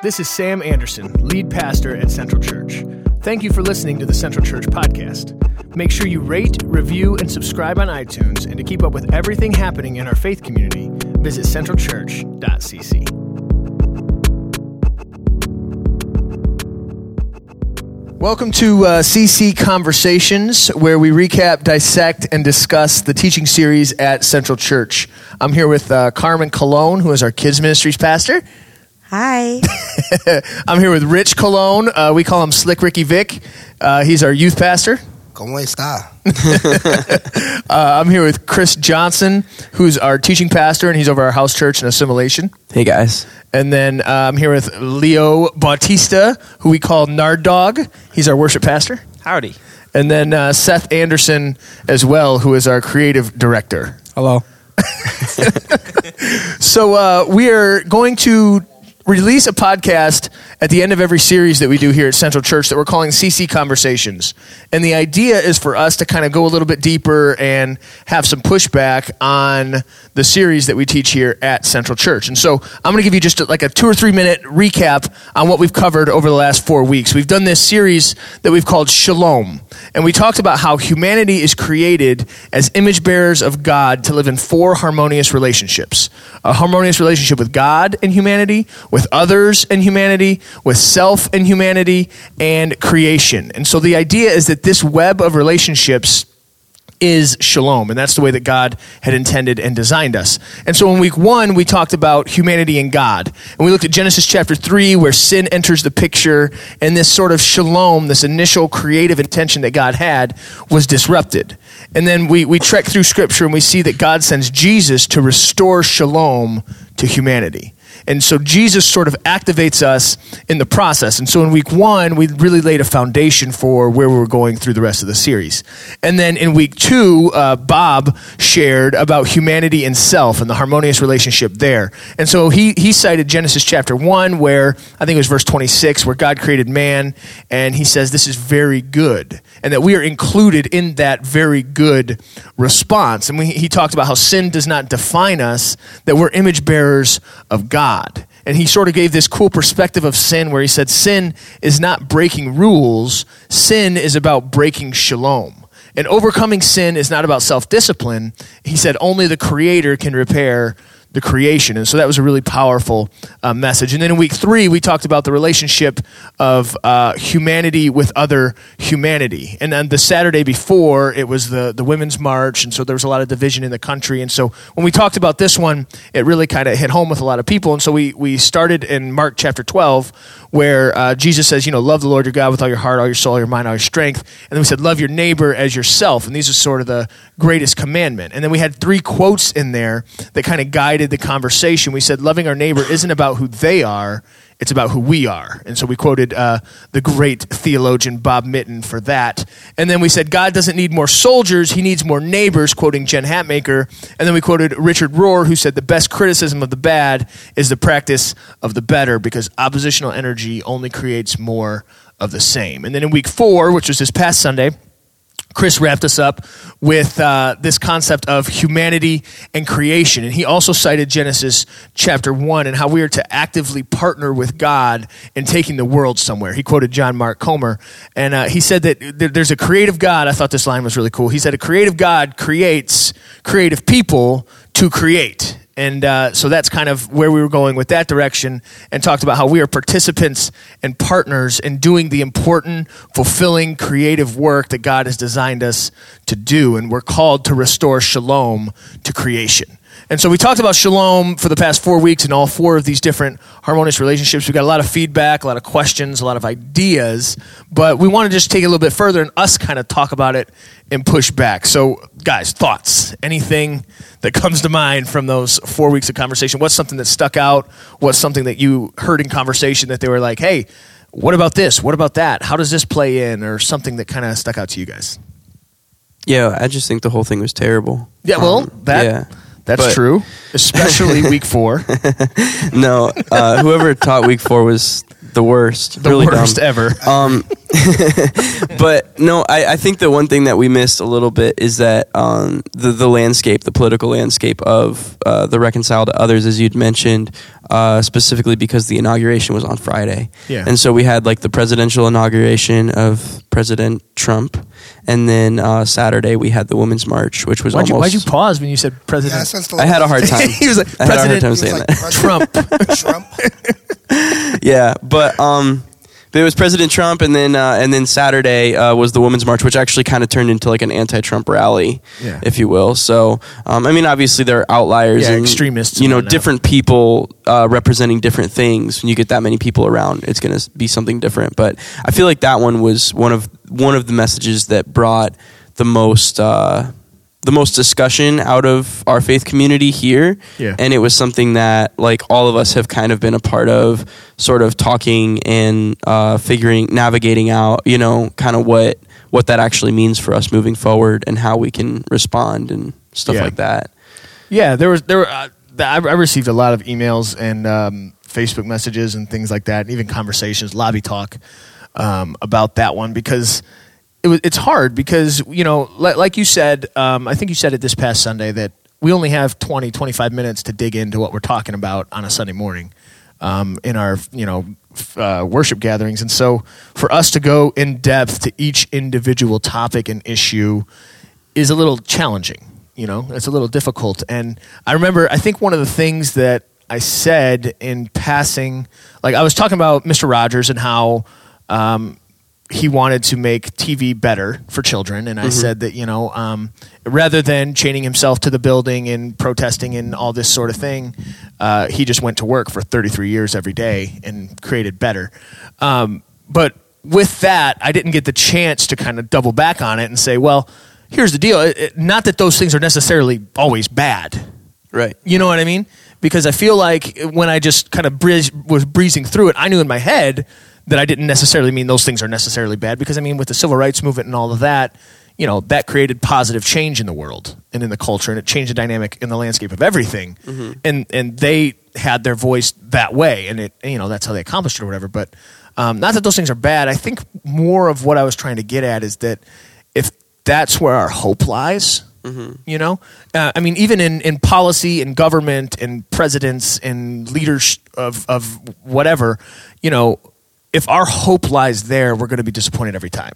This is Sam Anderson, lead pastor at Central Church. Thank you for listening to the Central Church podcast. Make sure you rate, review, and subscribe on iTunes. And to keep up with everything happening in our faith community, visit centralchurch.cc. Welcome to uh, CC Conversations, where we recap, dissect, and discuss the teaching series at Central Church. I'm here with uh, Carmen Cologne, who is our kids ministries pastor. Hi. I'm here with Rich Cologne. Uh, we call him Slick Ricky Vic. Uh, he's our youth pastor. ¿Cómo está? Uh, I'm here with Chris Johnson, who's our teaching pastor, and he's over our house church and assimilation. Hey guys. And then uh, I'm here with Leo Bautista, who we call Nard Dog. He's our worship pastor. Howdy. And then uh, Seth Anderson as well, who is our creative director. Hello. So uh, we are going to release a podcast at the end of every series that we do here at Central Church that we're calling CC Conversations. And the idea is for us to kind of go a little bit deeper and have some pushback on the series that we teach here at Central Church. And so I'm going to give you just like a two or three minute recap on what we've covered over the last four weeks. We've done this series that we've called Shalom. And we talked about how humanity is created as image bearers of God to live in four harmonious relationships a harmonious relationship with God and humanity, with others and humanity, with self and humanity, and creation. And so the idea is that this web of relationships is shalom, and that's the way that God had intended and designed us. And so in week one, we talked about humanity and God. And we looked at Genesis chapter three, where sin enters the picture, and this sort of shalom, this initial creative intention that God had, was disrupted. And then we, we trek through scripture and we see that God sends Jesus to restore shalom to humanity. And so Jesus sort of activates us in the process. And so in week one, we really laid a foundation for where we were going through the rest of the series. And then in week two, uh, Bob shared about humanity and self and the harmonious relationship there. And so he, he cited Genesis chapter one, where I think it was verse 26, where God created man, and he says, This is very good. And that we are included in that very good response. And we, he talked about how sin does not define us, that we're image bearers of God. And he sort of gave this cool perspective of sin where he said, Sin is not breaking rules, sin is about breaking shalom. And overcoming sin is not about self discipline. He said, Only the Creator can repair the creation. And so that was a really powerful uh, message. And then in week three, we talked about the relationship of uh, humanity with other humanity. And then the Saturday before, it was the, the Women's March. And so there was a lot of division in the country. And so when we talked about this one, it really kind of hit home with a lot of people. And so we, we started in Mark chapter 12, where uh, Jesus says, you know, love the Lord your God with all your heart, all your soul, all your mind, all your strength. And then we said, love your neighbor as yourself. And these are sort of the greatest commandment. And then we had three quotes in there that kind of guided the conversation. We said, loving our neighbor isn't about who they are, it's about who we are. And so we quoted uh, the great theologian Bob Mitten for that. And then we said, God doesn't need more soldiers, he needs more neighbors, quoting Jen Hatmaker. And then we quoted Richard Rohr, who said, the best criticism of the bad is the practice of the better, because oppositional energy only creates more of the same. And then in week four, which was this past Sunday, Chris wrapped us up with uh, this concept of humanity and creation. And he also cited Genesis chapter 1 and how we are to actively partner with God in taking the world somewhere. He quoted John Mark Comer. And uh, he said that there's a creative God. I thought this line was really cool. He said, A creative God creates creative people to create. And uh, so that's kind of where we were going with that direction and talked about how we are participants and partners in doing the important, fulfilling, creative work that God has designed us to do. And we're called to restore shalom to creation. And so we talked about shalom for the past four weeks in all four of these different harmonious relationships. We got a lot of feedback, a lot of questions, a lot of ideas, but we want to just take it a little bit further and us kind of talk about it and push back. So, guys, thoughts? Anything that comes to mind from those four weeks of conversation? What's something that stuck out? What's something that you heard in conversation that they were like, hey, what about this? What about that? How does this play in? Or something that kind of stuck out to you guys? Yeah, I just think the whole thing was terrible. Yeah, well, Um, that yeah. That's But- true, especially week four. No, uh, whoever taught week four was the worst. The really worst dumb. ever. Um, but no, I, I think the one thing that we missed a little bit is that um, the the landscape, the political landscape of uh, the reconcile to others, as you'd mentioned, uh, specifically because the inauguration was on Friday, Yeah. and so we had like the presidential inauguration of President Trump, and then uh, Saturday we had the Women's March, which was Why'd you, why'd you pause when you said President since the I had a hard time. he was like I had a hard President time saying like, that. President Trump. Trump. Yeah, but um, but it was President Trump, and then uh, and then Saturday uh, was the Women's March, which actually kind of turned into like an anti-Trump rally, Yeah. if you will. So, um, I mean, obviously there are outliers, Yeah, and extremists You know, different people uh, representing different things. When you get that many people around, it's going to be something different. But I feel like that one was one of one of the messages that brought the most. Uh, the most discussion out of our faith community here Yeah. and it was something that like all of us have kind of been a part of sort of talking and uh, figuring navigating out you know kind of what what that actually means for us moving forward and how we can respond and stuff Yeah. like that Yeah, there was there were. Uh, I I received a lot of emails and um, Facebook messages and things like that, and even conversations, lobby talk um, about that one because it. It's hard because you know, like you said, um, I think you said it this past Sunday that we only have 20, 25 minutes to dig into what we're talking about on a Sunday morning um, in our you know uh, worship gatherings, and so for us to go in depth to each individual topic and issue is a little challenging. You know, it's a little difficult. And I remember, I think one of the things that I said in passing, like I was talking about Mr. Rogers and how um, he wanted to make TV better for children. And I said that, you know, um, rather than chaining himself to the building and protesting and all this sort of thing, uh, he just went to work for 33 years every day and created better. Um, but with that, I didn't get the chance to kind of double back on it and say, well, here's the deal. It- it- not that those things are necessarily always bad. right You know what I mean? Because I feel like when I just kind of was breezing through it, I knew in my head that I didn't necessarily mean those things are necessarily bad. Because I mean, with the civil rights movement and all of that, you know, that created positive change in the world and in the culture, and it changed the dynamic in the landscape of everything. And and they had their voice that way, and it you know that's how they accomplished it or whatever. But um, not that those things are bad. I think more of what I was trying to get at is that if that's where our hope lies. You know, uh, I mean, even in, in policy and government and presidents and leaders of, of whatever, you know, if our hope lies there, we're going to be disappointed every time.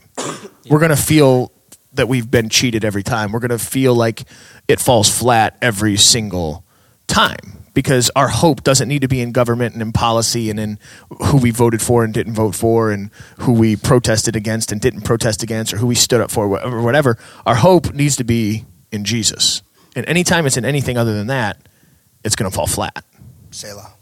We're going to feel that we've been cheated every time. We're going to feel like it falls flat every single time because our hope doesn't need to be in government and in policy and in who we voted for and didn't vote for and who we protested against and didn't protest against or who we stood up for or whatever. Our hope needs to be in Jesus. And anytime it's in anything other than that, it's going to fall flat. Selah.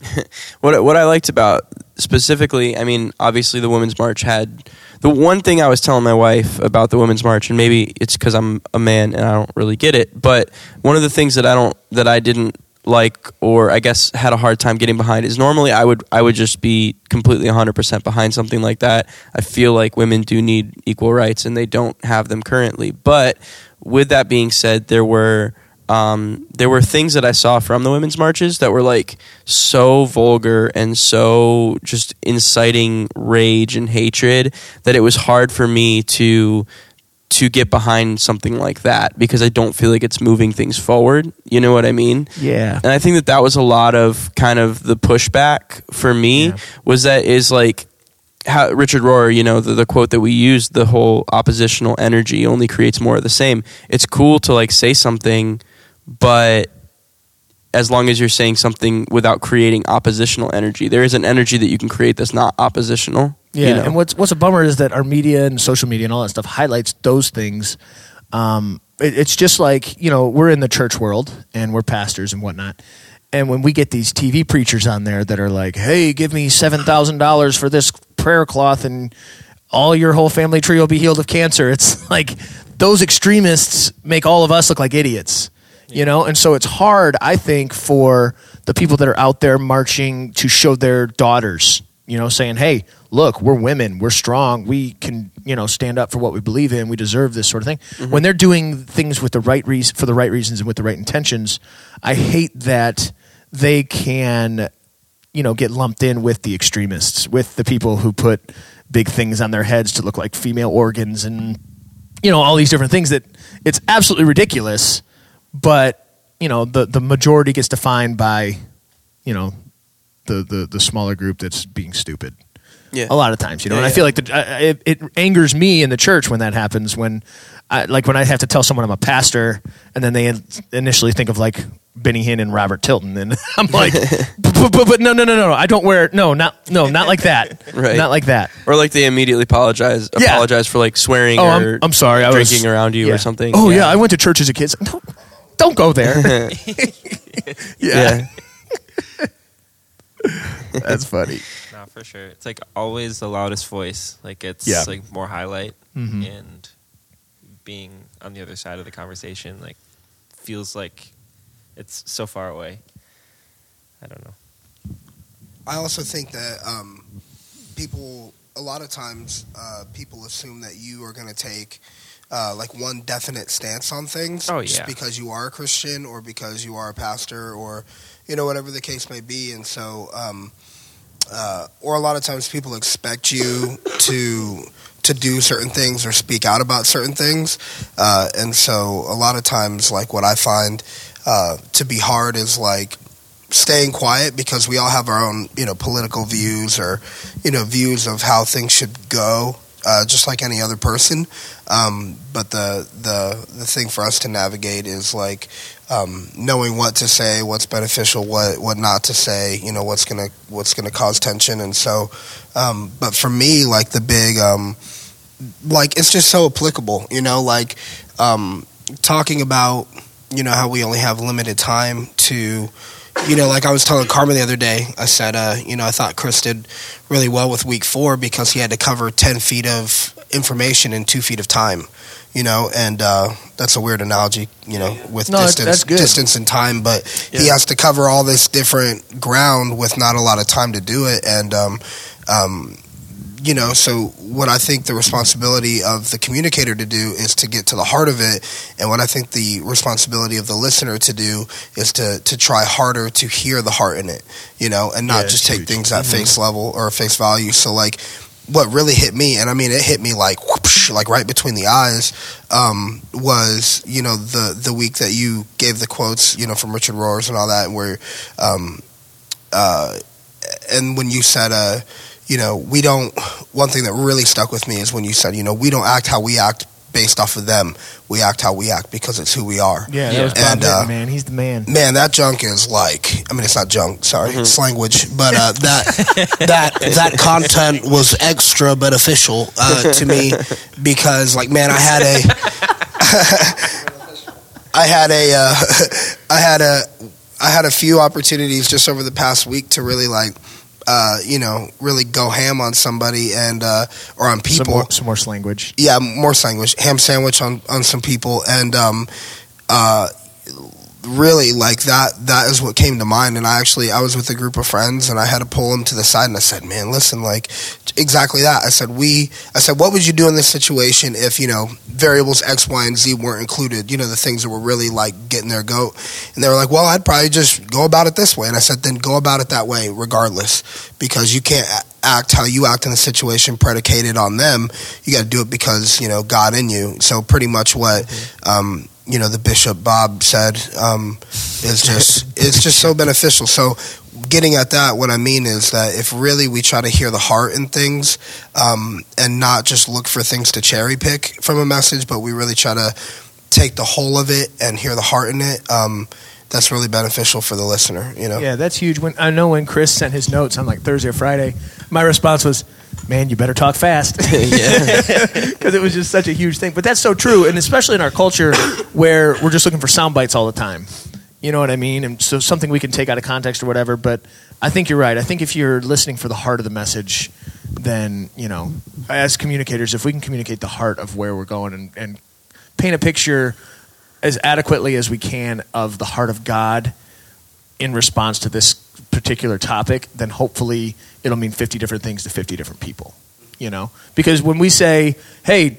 what what I liked about specifically, I mean, obviously the Women's March had the one thing I was telling my wife about the Women's March, and maybe it's because I'm a man and I don't really get it, but one of the things that I don't that I didn't like or I guess had a hard time getting behind is normally I would I would just be completely 100% behind something like that. I feel like women do need equal rights and they don't have them currently. But with that being said, there were um, there were things that I saw from the women's marches that were like so vulgar and so just inciting rage and hatred that it was hard for me to to get behind something like that because I don't feel like it's moving things forward. You know what I mean? Yeah. And I think that that was a lot of kind of the pushback for me Yeah. was that is like how Richard Rohr, you know, the, the quote that we used, the whole oppositional energy only creates more of the same. It's cool to like say something, but as long as you're saying something without creating oppositional energy, there is an energy that you can create that's not oppositional. Yeah, you know? and what's what's a bummer is that our media and social media and all that stuff highlights those things. Um, it, it's just like you know we're in the church world and we're pastors and whatnot, and when we get these TV preachers on there that are like, "Hey, give me seven thousand dollars for this prayer cloth and all your whole family tree will be healed of cancer," it's like those extremists make all of us look like idiots. You know, and so it's hard, I think, for the people that are out there marching to show their daughters you know, saying, "Hey, look, we're women, we're strong, we can, you know, stand up for what we believe in, we deserve this sort of thing." Mm-hmm. When they're doing things with the right reason, for the right reasons and with the right intentions, I hate that they can, you know get lumped in with the extremists, with the people who put big things on their heads to look like female organs and you know all these different things that it's absolutely ridiculous, but you know the the majority gets defined by you know the the the smaller group that's being stupid Yeah. a lot of times, you know. Yeah, and I yeah. feel like the, I- it, it angers me in the church when that happens. When, I, like, when I have to tell someone I'm a pastor, and then they in- initially think of like Benny Hinn and Robert Tilton, and I'm like, but, but, but no, no, no, no, no, I don't wear no, not no, not like that, Right. Not like that. Or like they immediately apologize Yeah. apologize for like swearing Oh, or I'm, I'm sorry, I was drinking around you yeah. or something. Oh yeah. I went to church as a kid. So Don't, don't go there. yeah, yeah. that's funny. No, for sure. It's like always the loudest voice. Like it's Yeah. like more highlight Mhm. and being on the other side of the conversation like feels like it's so far away. I don't know. I also think that um, people, a lot of times, uh, people assume that you are going to take uh, like one definite stance on things. Oh, Just because you are a Christian or because you are a pastor or, you know, whatever the case may be. And so, um, uh, or a lot of times people expect you to to do certain things or speak out about certain things. Uh, and so a lot of times, like what I find uh, to be hard is like staying quiet because we all have our own, you know, political views or, you know, views of how things should go, uh, just like any other person. Um, but the the the thing for us to navigate is like um, knowing what to say, what's beneficial, what what not to say. You know, what's gonna what's gonna cause tension, and so. Um, but for me, like the big, um, like it's just so applicable. You know, like um, talking about you know how we only have limited time to you know, like I was telling Carmen the other day, I said, uh, you know, I thought Chris did really well with week four because he had to cover 10 feet of information in two feet of time, you know, and uh, that's a weird analogy, you know, with No, distance, distance and time, but he has to cover all this different ground with not a lot of time to do it. And, um, um, you know, so what I think the responsibility of the communicator to do is to get to the heart of it, and what I think the responsibility of the listener to do is to to try harder to hear the heart in it, you know, and not Yeah, just take huge. things at face level or face value. So like, what really hit me, and I mean, it hit me like whoosh, like right between the eyes, um, was you know the the week that you gave the quotes, you know, from Richard Rohr's and all that, where, um, uh, and when you said, uh, you know, we don't. One thing that really stuck with me is when you said, you know, we don't act how we act based off of them. We act how we act because it's who we are. Yeah, Yeah. that was And, Hinton, uh, man. He's the man. Man, that junk is like. I mean, it's not junk. Sorry, Mm-hmm. it's language. But uh, that that that content was extra beneficial uh, to me because, like, man, I had a. I had a. Uh, I had a. I had a few opportunities just over the past week to really like. Uh, you know, really go ham on somebody and uh, or on people Some more, some more language. yeah, more sandwich, ham sandwich on on some people, and um, uh, really like that. That is what came to mind. And I actually, I was with a group of friends, and I had to pull them to the side, and I said, "Man, listen, like exactly that." I said, "We," I said, "What would you do in this situation if you know variables X, Y, and Z weren't included? You know, the things that were really like getting their goat." And they were like, "Well, I'd probably just go about it this way." And I said, "Then go about it that way, regardless, because you can't." act how you act in the situation predicated on them you got to do it because you know god in you so pretty much what um, you know the bishop bob said um, is just it's just so beneficial so getting at that what i mean is that if really we try to hear the heart in things um, and not just look for things to cherry pick from a message but we really try to take the whole of it and hear the heart in it um, that's really beneficial for the listener you know Yeah, that's huge. When I know when Chris sent his notes on like Thursday or Friday, my response was, "Man, you better talk fast," because it was just such a huge thing. But that's so true, and especially in our culture where we're just looking for sound bites all the time. You know what I mean? And so something we can take out of context or whatever. But I think you're right. I think if you're listening for the heart of the message, then you know, as communicators, if we can communicate the heart of where we're going and, and paint a picture as adequately as we can of the heart of God in response to this particular topic, then hopefully it'll mean 50 different things to 50 different people. You know? Because when we say, hey,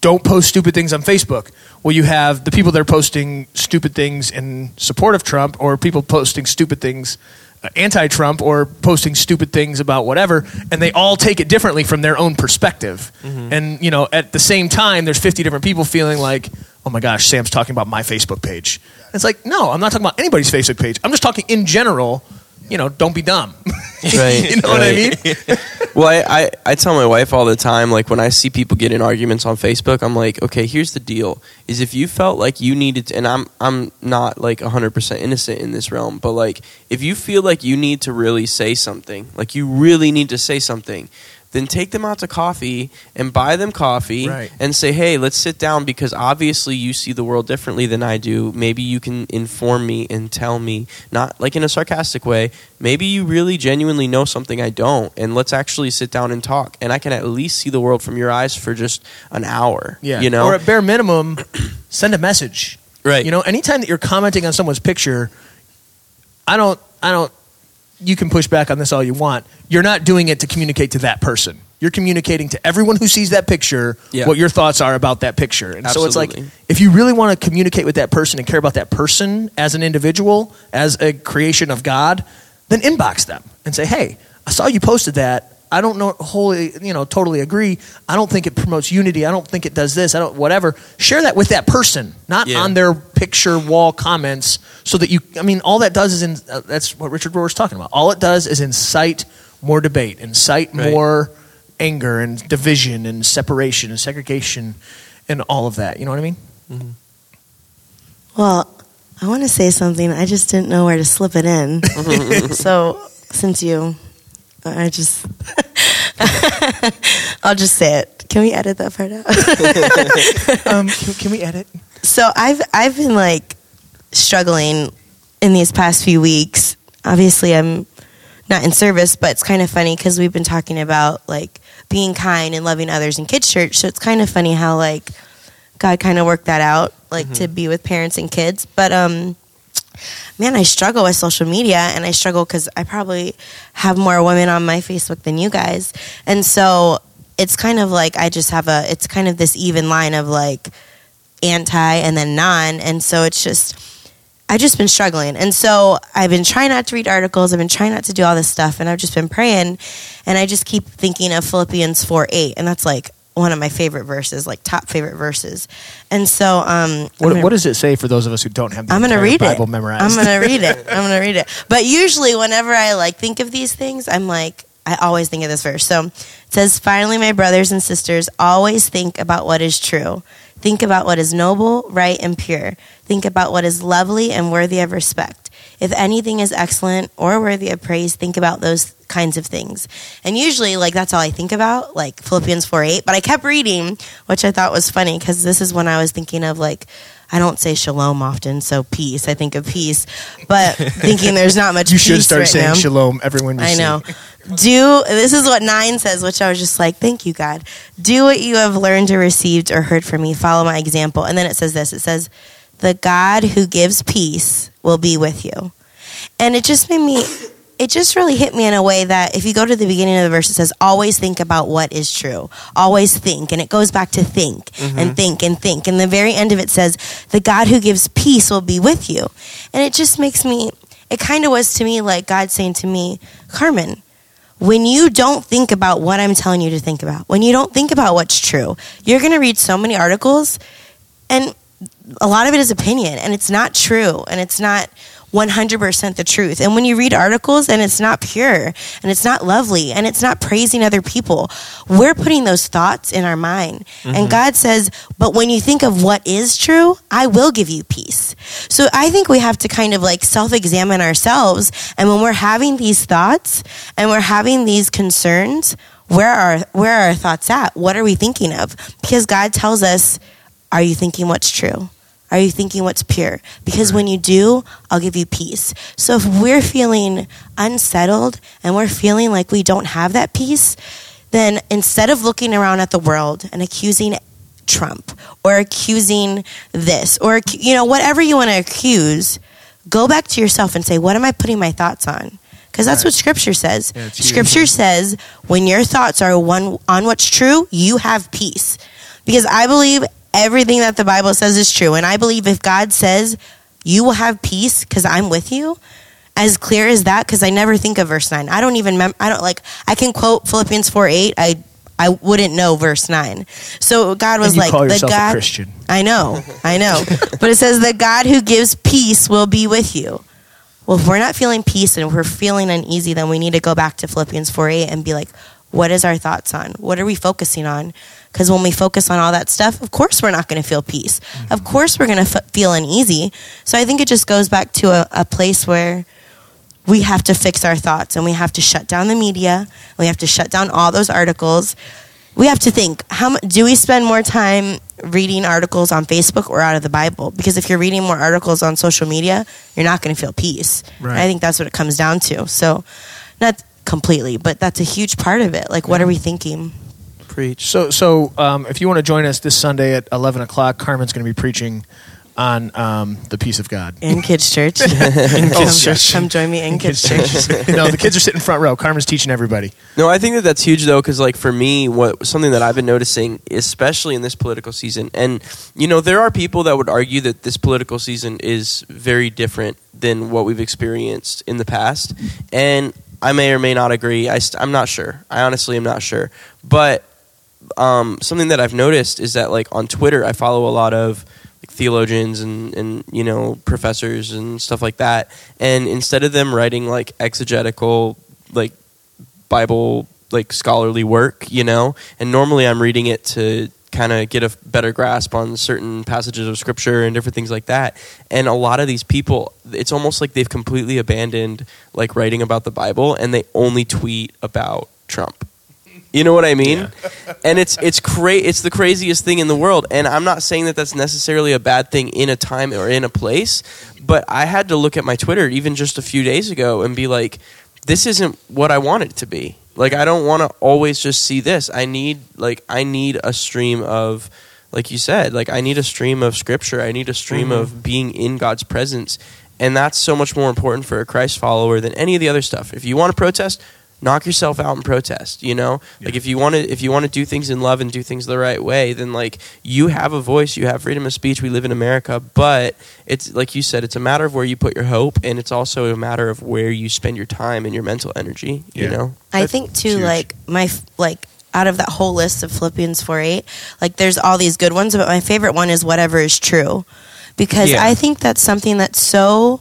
don't post stupid things on Facebook. Well, you have the people that are posting stupid things in support of Trump, or people posting stupid things uh, anti-Trump, or posting stupid things about whatever, and they all take it differently from their own perspective. And you know, at the same time, there's 50 different people feeling like, oh my gosh, Sam's talking about my Facebook page. It's like, no, I'm not talking about anybody's Facebook page. I'm just talking in general. You know, don't be dumb. Right, you know what I mean? Well, I, I, I tell my wife all the time, like when I see people get in arguments on Facebook, I'm like, okay, here's the deal: is if you felt like you needed, to, and I'm I'm not like 100 percent innocent in this realm, but like if you feel like you need to really say something, like you really need to say something, then take them out to coffee and buy them coffee Right. and say, hey, let's sit down because obviously you see the world differently than I do. Maybe you can inform me and tell me, not like in a sarcastic way. Maybe you really genuinely know something I don't, and let's actually sit down and talk. And I can at least see the world from your eyes for just an hour. Yeah. you know, Or at bare minimum, send a message. right? You know, anytime that you're commenting on someone's picture, I don't, I don't. You can push back on this all you want. You're not doing it to communicate to that person. You're communicating to everyone who sees that picture Yeah. what your thoughts are about that picture. And so it's like, if you really want to communicate with that person and care about that person as an individual, as a creation of God, then inbox them and say, "Hey, I saw you posted that. I don't know wholly, you know, totally agree. I don't think it promotes unity. I don't think it does this. I don't whatever. Share that with that person, not Yeah. on their picture wall comments, so that you. I mean, all that does is in. Uh, that's what Richard Rohr is talking about. All it does is incite more debate, incite Right. more anger and division and separation and segregation and all of that. You know what I mean? Well, I want to say something. I just didn't know where to slip it in. so since you, I just, I'll just say it. Can we edit that part out? Um, can, can we edit? so I've I've been like struggling in these past few weeks. Obviously, I'm not in service, but it's kind of funny because we've been talking about like being kind and loving others in kids church. So it's kind of funny how like God kind of worked that out, like to be with parents and kids. But um, man, I struggle with social media, and I struggle because I probably have more women on my Facebook than you guys, and so it's kind of like I just have a. It's kind of this even line of like anti and then non, and so it's just. I've just been struggling. And so I've been trying not to read articles. I've been trying not to do all this stuff. And I've just been praying. And I just keep thinking of Philippians 4 8. And that's like one of my favorite verses, like top favorite verses. And so, um, What, gonna- what does it say for those of us who don't have the I'm gonna read Bible it. memorized? I'm gonna read it. I'm gonna read it. But usually, whenever I like think of these things, I'm like, I always think of this verse. So it says, "Finally, my brothers and sisters, always think about what is true. Think about what is noble, right, and pure. Think about what is lovely and worthy of respect. If anything is excellent or worthy of praise, think about those kinds of things." And usually, like that's all I think about, like Philippians four eight. But I kept reading, which I thought was funny because this is when I was thinking of like. I don't say shalom often, so peace. I think of peace, but thinking there's not much. you should start right saying now. shalom everyone I know. Do this is what nine says, which I was just like, thank you, God. Do what you have learned or received or heard from me. Follow my example. And then it says this. It says, "The God who gives peace will be with you." And it just made me. It just really hit me in a way that if you go to the beginning of the verse, it says, "Always think about what is true. Always think," and it goes back to think and mm-hmm. think and think. And the very end of it says, "The God who gives peace will be with you." And it just makes me. It kind of was to me like God saying to me, Carmen, when you don't think about what I'm telling you to think about, when you don't think about what's true, you're going to read so many articles and a lot of it is opinion and it's not true and it's not 100% the truth. And when you read articles and it's not pure and it's not lovely and it's not praising other people, we're putting those thoughts in our mind. And mm-hmm. God says, but when you think of what is true, I will give you peace. So I think we have to kind of like self examine ourselves. And when we're having these thoughts and we're having these concerns, where are where are our thoughts at? What are we thinking of? Because God tells us, are you thinking what's true? Are you thinking what's pure? Because when you do, I'll give you peace. So if we're feeling unsettled and we're feeling like we don't have that peace, then instead of looking around at the world and accusing Trump or accusing this or you know whatever you want to accuse, go back to yourself and say, what am I putting my thoughts on? Because that's what Scripture says. Yeah, huge. Scripture says when your thoughts are one on what's true, you have peace. because I believe everything that the Bible says is true. And I believe if God says you will have peace because I'm with you, as clear as that, because I never think of verse 9. I don't even, mem- I don't like, I can quote Philippians 4 8. I, I wouldn't know verse 9. So God was like, the God. Christian. I know, I know. but it says, the God who gives peace will be with you. Well, if we're not feeling peace and we're feeling uneasy, then we need to go back to Philippians 4 8 and be like, what is our thoughts on? What are we focusing on? Because when we focus on all that stuff, of course we're not going to feel peace. Of mm-hmm. course we're going to f- feel uneasy. So I think it just goes back to a, a place where we have to fix our thoughts and we have to shut down the media. We have to shut down all those articles. We have to think how do we spend more time reading articles on Facebook or out of the Bible? Because if you're reading more articles on social media, you're not going to feel peace. Right. I think that's what it comes down to. So, not completely, but that's a huge part of it. Like, what are we thinking? Preach. So, so um, if you want to join us this Sunday at eleven o'clock, Carmen's going to be preaching on um, the peace of God. In kids' church. in kids' come, church. come join me in kids' church. no, the kids are sitting front row. Carmen's teaching everybody. No, I think that that's huge though, because like for me, what something that I've been noticing, especially in this political season, and you know, there are people that would argue that this political season is very different than what we've experienced in the past, and I may or may not agree. I st- I'm not sure. I honestly am not sure, but um, something that I've noticed is that like on Twitter, I follow a lot of like theologians and, and you know professors and stuff like that, and instead of them writing like exegetical like Bible like scholarly work, you know, and normally I'm reading it to kind of get a better grasp on certain passages of scripture and different things like that. And a lot of these people, it's almost like they've completely abandoned like writing about the Bible and they only tweet about Trump. You know what I mean? And it's it's cra- it's the craziest thing in the world. And I'm not saying that that's necessarily a bad thing in a time or in a place, but I had to look at my Twitter even just a few days ago and be like, this isn't what I want it to be. Like I don't want to always just see this. I need like I need a stream of like you said, like I need a stream of scripture. I need a stream mm-hmm. of being in God's presence. And that's so much more important for a Christ follower than any of the other stuff. If you want to protest, knock yourself out and protest, you know? Like if you want to if you want to do things in love and do things the right way, then like you have a voice, you have freedom of speech. We live in America, but it's like you said, it's a matter of where you put your hope and it's also a matter of where you spend your time and your mental energy, you know? I That's think too, huge. like my like out of that whole list of Philippians four eight, like there's all these good ones, but my favorite one is whatever is true, because Yeah. I think that's something that's so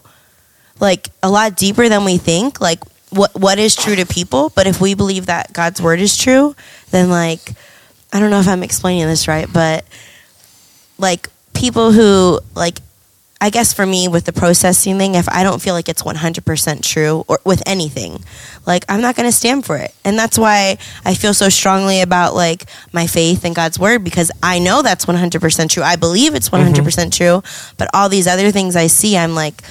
like a lot deeper than we think. Like what what is true to people, but if we believe that God's word is true, then like I don't know if I'm explaining this right, but like people who like I guess for me with the processing thing, if I don't feel like it's 100% true or with anything, like I'm not going to stand for it. And that's why I feel so strongly about like my faith in God's word because I know that's 100% true. I believe it's mm-hmm. 100% true, but all these other things I see, I'm like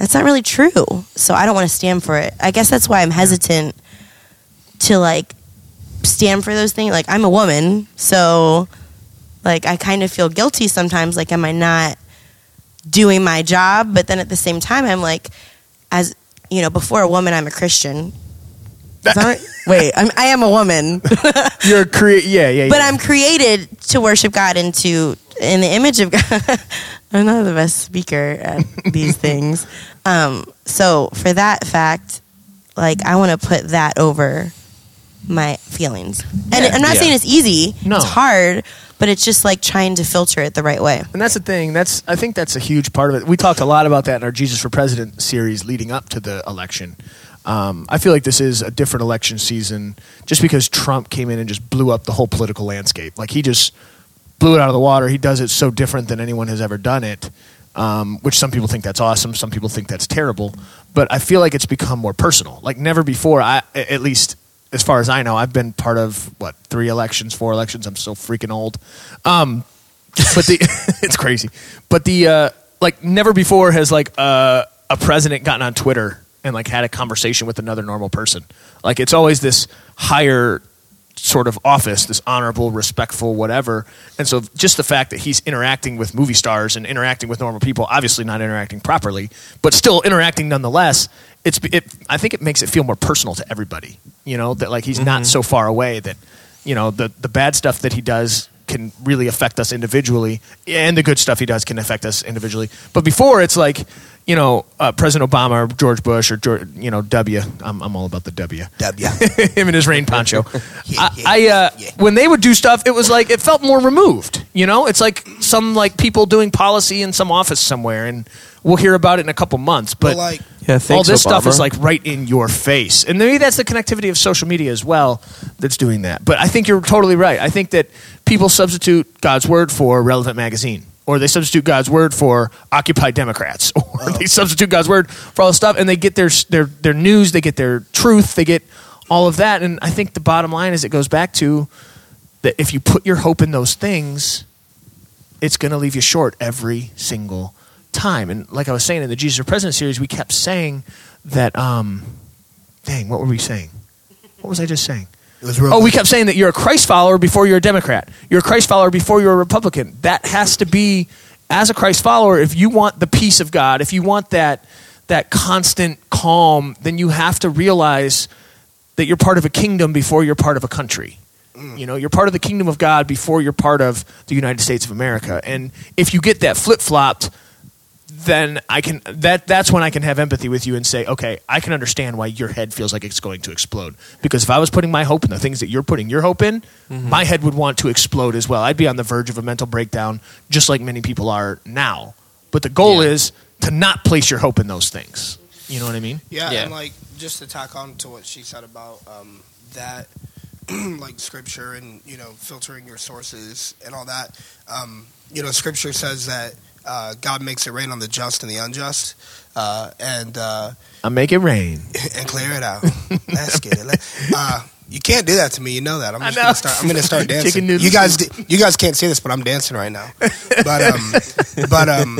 that's not really true. So I don't want to stand for it. I guess that's why I'm hesitant to like stand for those things. Like I'm a woman, so like I kind of feel guilty sometimes like am I not doing my job, but then at the same time, I'm like, as you know, before a woman, I'm a Christian. That? Wait, I'm, I am a woman, You're crea- yeah, yeah, yeah. but. I'm created to worship God and to in the image of God. I'm not the best speaker at these things, um, so for that fact, like I want to put that over my feelings. And Yeah. I'm not Yeah. saying it's easy. No. It's hard, but it's just like trying to filter it the right way. And that's the thing. That's I think that's a huge part of it. We talked a lot about that in our Jesus for President series leading up to the election. Um, I feel like this is a different election season just because Trump came in and just blew up the whole political landscape. Like he just blew it out of the water. He does it so different than anyone has ever done it. Um, which some people think that's awesome, some people think that's terrible. But I feel like it's become more personal. Like never before. I at least as far as I know, I've been part of what three elections, four elections. I'm so freaking old. Um, but the it's crazy. But the uh, like never before has like uh, a president gotten on Twitter and like had a conversation with another normal person. Like it's always this higher sort of office, this honorable, respectful, whatever. And so just the fact that he's interacting with movie stars and interacting with normal people, obviously not interacting properly, but still interacting nonetheless. It's it, I think it makes it feel more personal to everybody. You know that like he's not mm-hmm. so far away that you know the the bad stuff that he does can really affect us individually, and the good stuff he does can affect us individually. But before, it's like you know uh, President Obama or George Bush or George, you know W. I'm, I'm all about the W. W. Him and his rain poncho. Yeah, I, yeah, I uh, yeah. when they would do stuff, it was like it felt more removed. You know, it's like some like people doing policy in some office somewhere, and we'll hear about it in a couple months. But Well, like Yeah, thanks, all this stuff is like right in your face, and maybe that's the connectivity of social media as well that's doing that. But I think you're totally right. I think that people substitute God's word for relevant magazine, or they substitute God's word for Occupy Democrats, or they substitute God's word for all this stuff, and they get their their their news, they get their truth, they get all of that. And I think the bottom line is it goes back to that if you put your hope in those things, it's going to leave you short every single time. And like I was saying in the Jesus for President series, we kept saying that. Um, dang, what were we saying? What was I just saying? It was real. Oh, we kept saying that you're a Christ follower before you're a Democrat. You're a Christ follower before you're a Republican. That has to be, as a Christ follower, if you want the peace of God, if you want that that constant calm, then you have to realize that you're part of a kingdom before you're part of a country. Mm. You know, you're part of the kingdom of God before you're part of the United States of America. And if you get that flip flopped, then I can that that's when I can have empathy with you and say, okay, I can understand why your head feels like it's going to explode. Because if I was putting my hope in the things that you're putting your hope in, my head would want to explode as well. I'd be on the verge of a mental breakdown, just like many people are now. But the goal Yeah. is to not place your hope in those things. You know what I mean? Yeah, Yeah. and like just to tack on to what she said about um, that, like scripture and you know filtering your sources and all that. Um, you know, scripture says that uh, God makes it rain on the just and the unjust, uh, and uh, I make it rain. and clear it out. Let's get it. Let- Uh, you can't do that to me. You know that. I'm just gonna start. I'm gonna start dancing. You guys, you guys can't see this, but I'm dancing right now. But um, but um,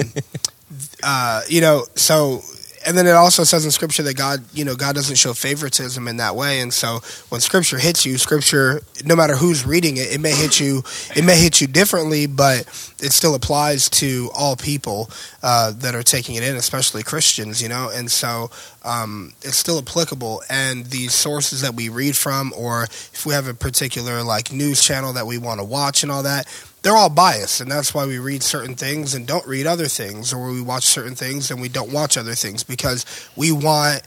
uh, you know, so and then it also says in scripture that God, you know, God doesn't show favoritism in that way. And so when scripture hits you, scripture, no matter who's reading it, it may hit you, it may hit you differently, but it still applies to all people uh, that are taking it in, especially Christians, you know. And so um, it's still applicable. And these sources that we read from, or if we have a particular like news channel that we want to watch and all that, they're all biased, and that's why we read certain things and don't read other things, or we watch certain things and we don't watch other things because we want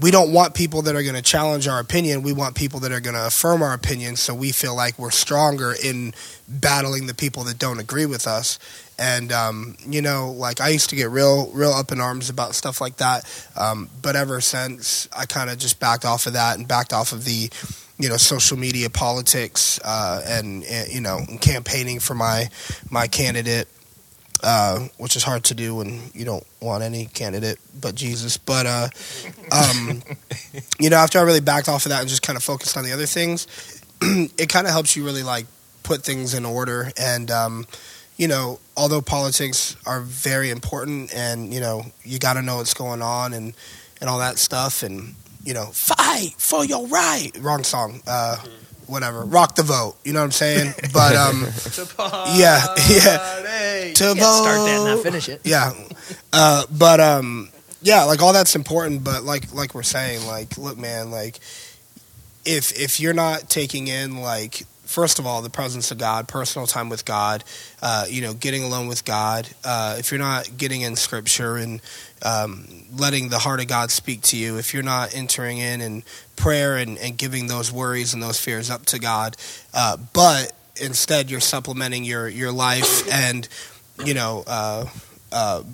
we don't want people that are going to challenge our opinion. We want people that are going to affirm our opinion, so we feel like we're stronger in battling the people that don't agree with us. And um, you know, like I used to get real, real up in arms about stuff like that. Um, but ever since, I kind of just backed off of that and backed off of the you know social media politics uh, and, and you know campaigning for my my candidate, uh, which is hard to do when you don't want any candidate but Jesus. But uh, um, you know, after I really backed off of that and just kind of focused on the other things, it kind of helps you really like put things in order and. Um, you know, although politics are very important, and you know, you got to know what's going on and and all that stuff, and you know, fight for your right. Wrong song. Uh, whatever. Rock the vote. You know what I'm saying? But um, yeah, yeah. To You can't start that and not finish it. Yeah. Uh, but um, yeah, like all that's important. But like like we're saying, like look, man, like if if you're not taking in like first of all the presence of God, personal time with God, uh, you know, getting alone with God. Uh, if you're not getting in Scripture and um, letting the heart of God speak to you, if you're not entering in and prayer and, and giving those worries and those fears up to God, uh, but instead you're supplementing your your life and you know. Uh, uh,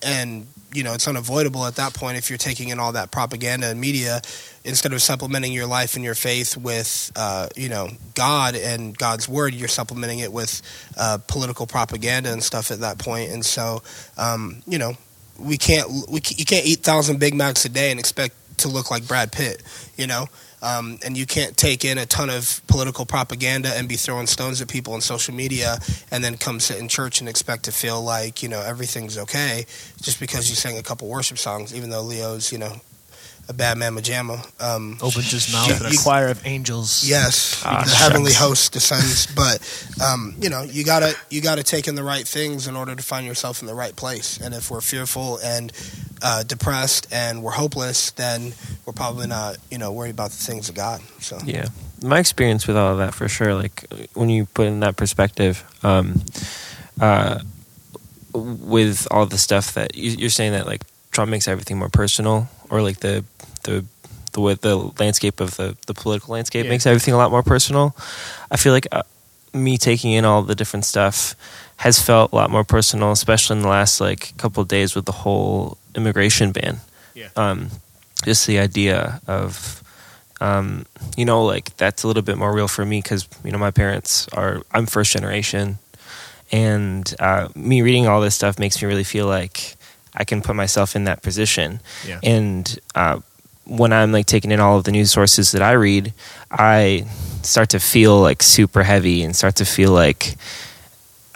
and you know it's unavoidable at that point if you're taking in all that propaganda and media instead of supplementing your life and your faith with uh, you know God and God's word you're supplementing it with uh, political propaganda and stuff at that point. And so um, you know we can't we you can't eat thousand Big Macs a day and expect to look like Brad Pitt you know um, and you can't take in a ton of political propaganda and be throwing stones at people on social media and then come sit in church and expect to feel like you know everything's okay just because you sang a couple worship songs even though leo's you know a bad man majama um, Opens his mouth and a you- choir of angels. Yes, Ah, the shucks. heavenly host descends, but um, you know you gotta you gotta take in the right things in order to find yourself in the right place. And if we're fearful and uh, depressed and we're hopeless, then we're probably not, you know, worried about the things of God. So Yeah, my experience with all of that for sure. Like when you put in that perspective, um, uh, with all the stuff that you, you're saying that like Trump makes everything more personal, or like the the the way the landscape of the the political landscape Yeah. makes everything a lot more personal. I feel like uh, me taking in all the different stuff has felt a lot more personal, especially in the last like couple of days with the whole immigration ban. Yeah. Um, just the idea of um, you know, like that's a little bit more real for me because you know my parents are I'm first generation, and uh, me reading all this stuff makes me really feel like I can put myself in that position. Yeah. And uh, when I'm like taking in all of the news sources that I read, I start to feel like super heavy and start to feel like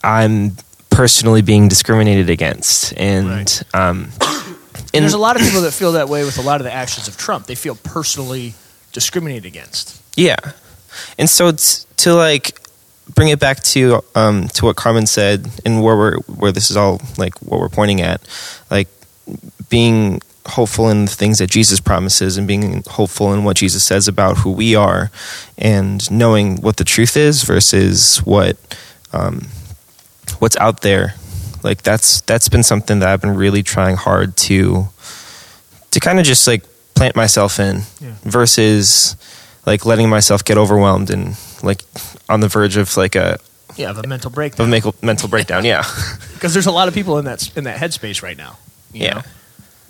I'm personally being discriminated against, and Right. um, And there's a lot of people that feel that way with a lot of the actions of Trump. They feel personally discriminated against. Yeah, and so it's to like bring it back to um, to what Carmen said, and where we're where this is all like what we're pointing at, like being hopeful in the things that Jesus promises, and being hopeful in what Jesus says about who we are, and knowing what the truth is versus what um, what's out there. Like that's that's been something that I've been really trying hard to to kind of just like plant myself in Yeah. versus like letting myself get overwhelmed and like on the verge of like a Yeah, of a mental of a breakdown. mental mental breakdown. Yeah, Because there's a lot of people in that in that headspace right now. you yeah, know?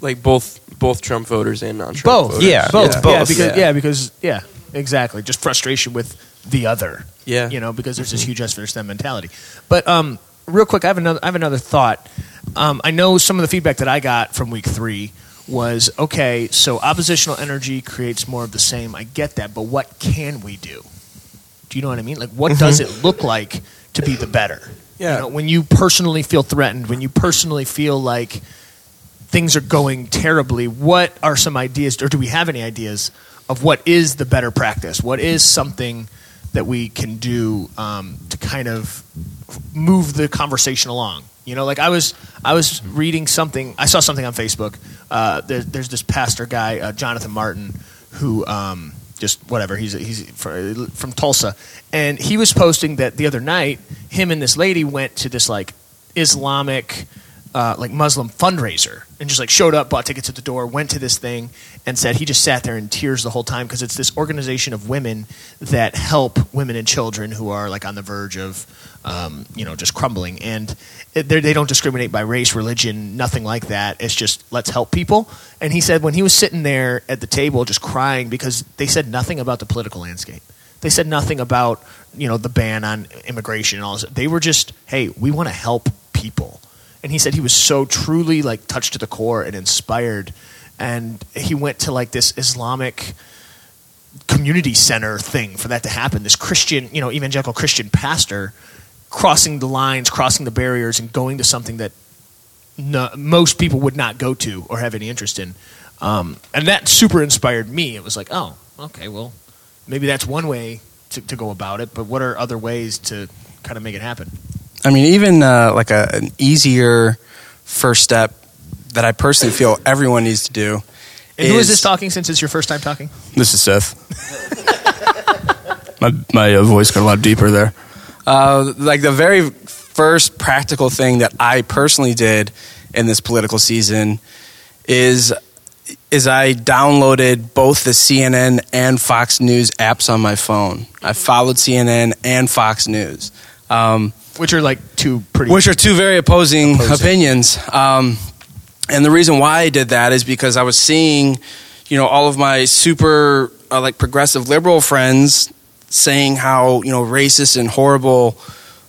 Like both both Trump voters and non-Trump both. voters. Yeah, both. Yeah, both. because Yeah. yeah. because yeah, exactly. Just frustration with the other. Yeah. you know, because there's this huge us versus them mentality. But um, real quick, I have another. I have another thought. Um, I know some of the feedback that I got from week three was okay. So oppositional energy creates more of the same. I get that, but what can we do? Do you know what I mean? Like, what does it look like to be the better? Yeah. You know, when you personally feel threatened, when you personally feel like things are going terribly, what are some ideas, or do we have any ideas of what is the better practice? What is something that we can do um, to kind of move the conversation along? You know, like I was, I was reading something. I saw something on Facebook. Uh, there, there's this pastor guy, uh, Jonathan Martin, who um, just whatever. He's he's from Tulsa, and he was posting that the other night, him and this lady went to this like Islamic uh, like Muslim fundraiser and just like showed up, bought tickets at the door, went to this thing, and said he just sat there in tears the whole time because it's this organization of women that help women and children who are like on the verge of, um, you know, just crumbling. And they don't discriminate by race, religion, nothing like that. It's just let's help people. And he said when he was sitting there at the table just crying because they said nothing about the political landscape. They said nothing about you know the ban on immigration and all this. They were just, hey, we want to help people. And he said he was so truly like touched to the core and inspired. And he went to like this Islamic community center thing for that to happen. This Christian, you know, evangelical Christian pastor crossing the lines, crossing the barriers, and going to something that no, most people would not go to or have any interest in. Um, and that super inspired me. It was like, oh, okay, well, maybe that's one way to, to go about it. But what are other ways to kind of make it happen? I mean, even uh, like a, an easier first step that I personally feel everyone needs to do. And who is this talking since it's your first time talking? This is Seth. my my uh, voice got a lot deeper there. Uh, like the very first practical thing that I personally did in this political season is is I downloaded both the CNN and Fox News apps on my phone. I followed CNN and Fox News. Um, Which are like two pretty. which are two very opposing, Opposing. opinions. Um, and the reason why I did that is because I was seeing, you know, all of my super uh, like progressive liberal friends saying how you know racist and horrible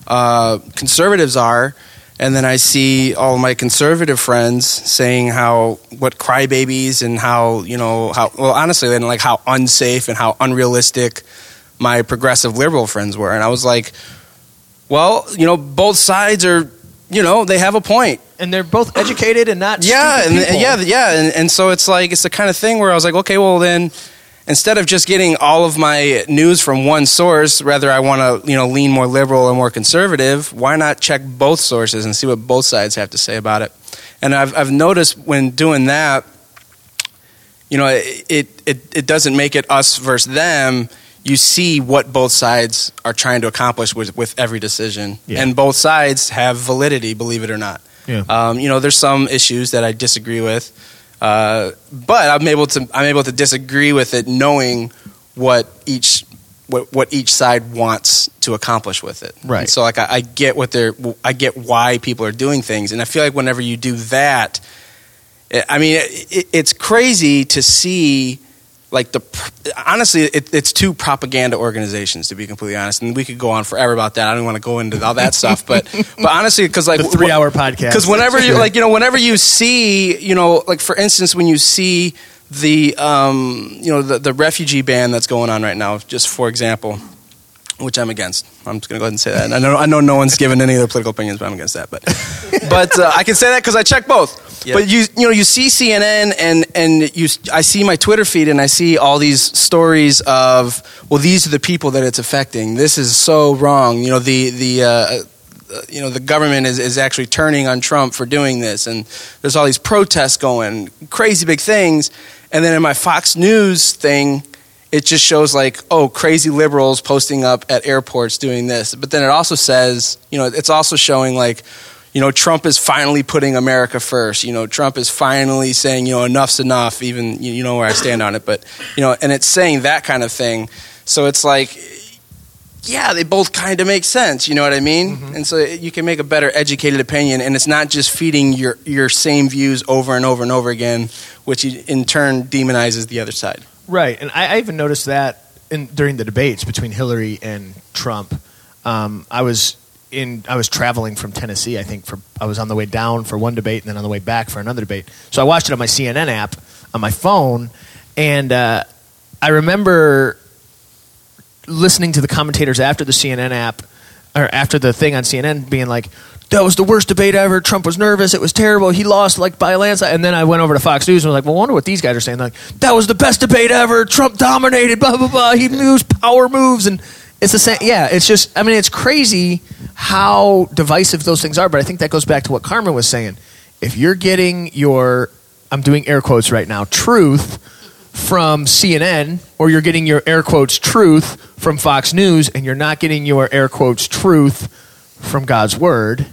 uh, conservatives are, and then I see all of my conservative friends saying how what crybabies and how you know how well honestly then like how unsafe and how unrealistic my progressive liberal friends were, and I was like, well, you know, both sides are, you know, they have a point. and they're both educated and not. Yeah, and people. yeah, yeah, and, and so it's like it's the kind of thing where I was like, okay, well then, instead of just getting all of my news from one source, rather I want to you know lean more liberal or more conservative. Why not check both sources and see what both sides have to say about it? And I've I've noticed when doing that, you know, it it it doesn't make it us versus them. You see what both sides are trying to accomplish with with every decision, Yeah. and both sides have validity, believe it or not. Yeah. Um, you know, there's some issues that I disagree with, uh, but I'm able to I'm able to disagree with it, knowing what each what, what each side wants to accomplish with it. Right. And so like I, I get what they're I get why people are doing things, and I feel like whenever you do that, I- mean, it, it's crazy to see. Like the honestly, it, it's two propaganda organizations to be completely honest, and we could go on forever about that. I don't want to go into all that stuff, but but honestly, because like The three hour podcast. because whenever you like you know whenever you see you know like for instance when you see the um, you know the, the refugee ban that's going on right now just for example which I'm against. I'm just gonna go ahead and say that. And I know I know no one's given any of their political opinions but I'm against that but but uh, I can say that because I check both. Yeah. but you you know you see CNN and and you I see my Twitter feed and I see all these stories of well these are the people that it's affecting. This is so wrong. You know the the uh, uh, you know the government is, is actually turning on Trump for doing this, and there's all these protests going, crazy big things, and then in my Fox News thing, it just shows like oh crazy liberals posting up at airports doing this, but then it also says you know it's also showing like you know Trump is finally putting America first, you know Trump is finally saying you know enough's enough, even you know where I stand on it, but you know and it's saying that kind of thing, so it's like yeah, they both kind of make sense. You know what I mean? Mm-hmm. And so you can make a better educated opinion, and it's not just feeding your your same views over and over and over again, which in turn demonizes the other side. Right, and I, I even noticed that in, during the debates between Hillary and Trump. Um, I was in, I was traveling from Tennessee. I think for I was on the way down for one debate, and then on the way back for another debate. So I watched it on my CNN app on my phone, and uh, I remember listening to the commentators after the CNN app or after the thing on CNN being like, that was the worst debate ever. Trump was nervous. It was terrible. He lost like by a landslide. And then I went over to Fox News and was like, well, I wonder what these guys are saying. Like, that was the best debate ever. Trump dominated. Blah blah blah. He moves power moves, and it's the same. Yeah, it's just. I mean, it's crazy how divisive those things are. But I think that goes back to what Carmen was saying. If you're getting your, I'm doing air quotes right now, truth from CNN or you're getting your air quotes truth from Fox News and you're not getting your air quotes truth from God's word,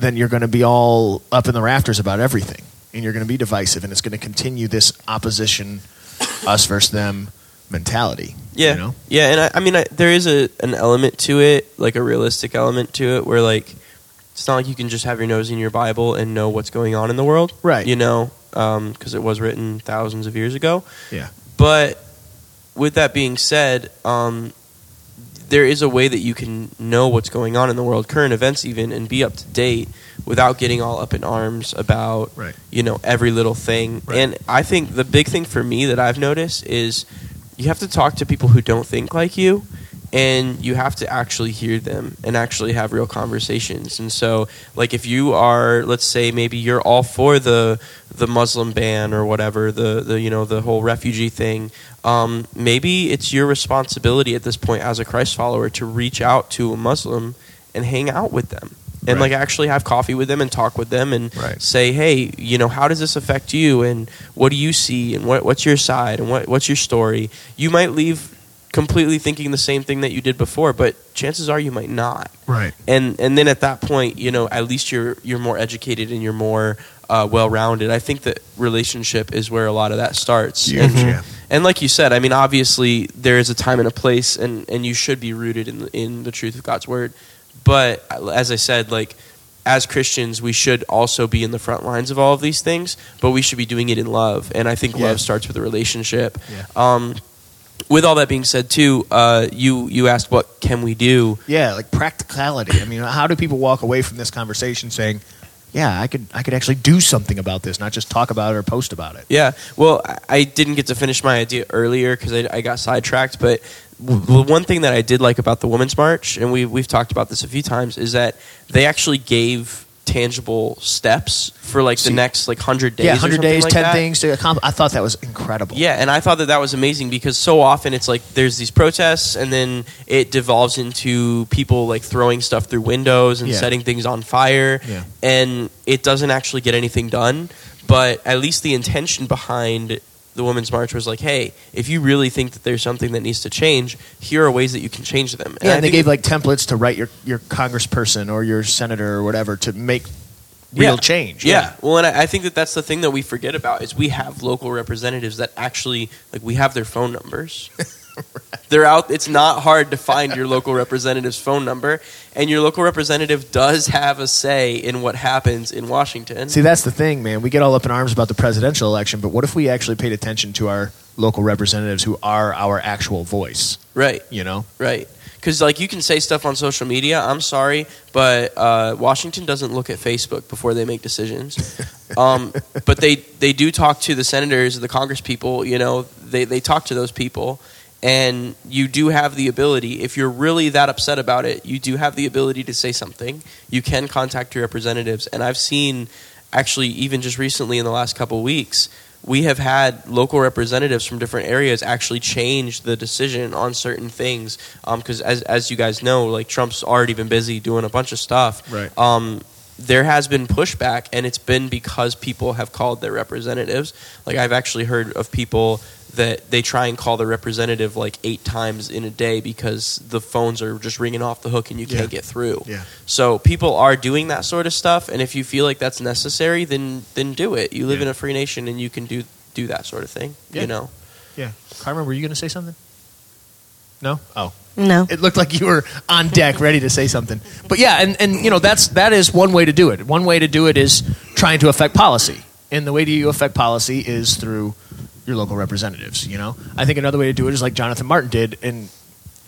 then you're going to be all up in the rafters about everything and you're going to be divisive and it's going to continue this opposition us versus them mentality. Yeah, You know? yeah, and I, I mean, I, there is a an element to it, like a realistic element to it, where like it's not like you can just have your nose in your Bible and know what's going on in the world, Right. You know, because it was written thousands of years ago. Yeah. But with that being said, um, there is a way that you can know what's going on in the world, current events even, and be up to date without getting all up in arms about Right. you know every little thing. Right. And I think the big thing for me that I've noticed is you have to talk to people who don't think like you. And you have to actually hear them and actually have real conversations. And so, like, if you are, let's say, maybe you're all for the the Muslim ban or whatever, the, the you know the whole refugee thing, um, maybe it's your responsibility at this point as a Christ follower to reach out to a Muslim and hang out with them and Right. like actually have coffee with them and talk with them and Right. say, hey, you know, how does this affect you and what do you see and what, what's your side and what, what's your story? You might leave completely thinking the same thing that you did before, but chances are you might not Right. and and then at that point, you know, at least you're you're more educated and you're more uh, well rounded. I think that relationship is where a lot of that starts. Huge, and, yeah. and like you said, I mean, obviously there is a time and a place, and and you should be rooted in the, in the truth of God's word. But as I said, like as Christians, we should also be in the front lines of all of these things, but we should be doing it in love. And I think Yeah. love starts with a relationship. Yeah. Um, with all that being said, too, uh, you you asked what can we do. Yeah, like practicality. I mean, how do people walk away from this conversation saying, "Yeah, I could, I could actually do something about this, not just talk about it or post about it." Yeah. Well, I- didn't get to finish my idea earlier because I, I got sidetracked. But w- the one thing that I did like about the Women's March, and we, we've talked about this a few times, is that they actually gave tangible steps for like the next like 100 days. yeah, hundred something days, like ten that. things to accomplish. I thought that was incredible. Yeah, and I thought that that was amazing because so often it's like there's these protests and then it devolves into people like throwing stuff through windows and Yeah. setting things on fire Yeah. and it doesn't actually get anything done, but at least the intention behind the Women's March was like, hey, if you really think that there's something that needs to change, here are ways that you can change them. Yeah, and they gave like templates to write your, your congressperson or your senator or whatever to make real Yeah. change. Yeah. Well, and I, I think that that's the thing that we forget about is we have local representatives that actually like we have their phone numbers. They're out. It's not hard to find your local representative's phone number, and your local representative does have a say in what happens in Washington. See, that's the thing, man. We get all up in arms about the presidential election, but what if we actually paid attention to our local representatives who are our actual voice? right. You know? Right. Because like you can say stuff on social media. I'm sorry, but uh, Washington doesn't look at Facebook before they make decisions. um, but they they do talk to the senators, the Congress people. You know, they they talk to those people, and you do have the ability. If you're really that upset about it, you do have the ability to say something. You can contact your representatives, and I've seen actually even just recently in the last couple weeks we have had local representatives from different areas actually change the decision on certain things because as, as you guys know like trump's already been busy doing a bunch of stuff Right. um, there has been pushback and it's been because people have called their representatives like i've actually heard of people that they try and call their representative like eight times in a day because the phones are just ringing off the hook and you can't Yeah. get through Yeah. so people are doing that sort of stuff, and if you feel like that's necessary, then then do it. You live Yeah. in a free nation, and you can do do that sort of thing. Yeah. You know, Yeah. Carmen, were you going to say something? No? Oh. No. It looked like you were on deck ready to say something. But yeah, and, and you know, that's that is one way to do it. One way to do it is trying to affect policy. And the way to you affect policy is through your local representatives, you know? I think another way to do it is like Jonathan Martin did and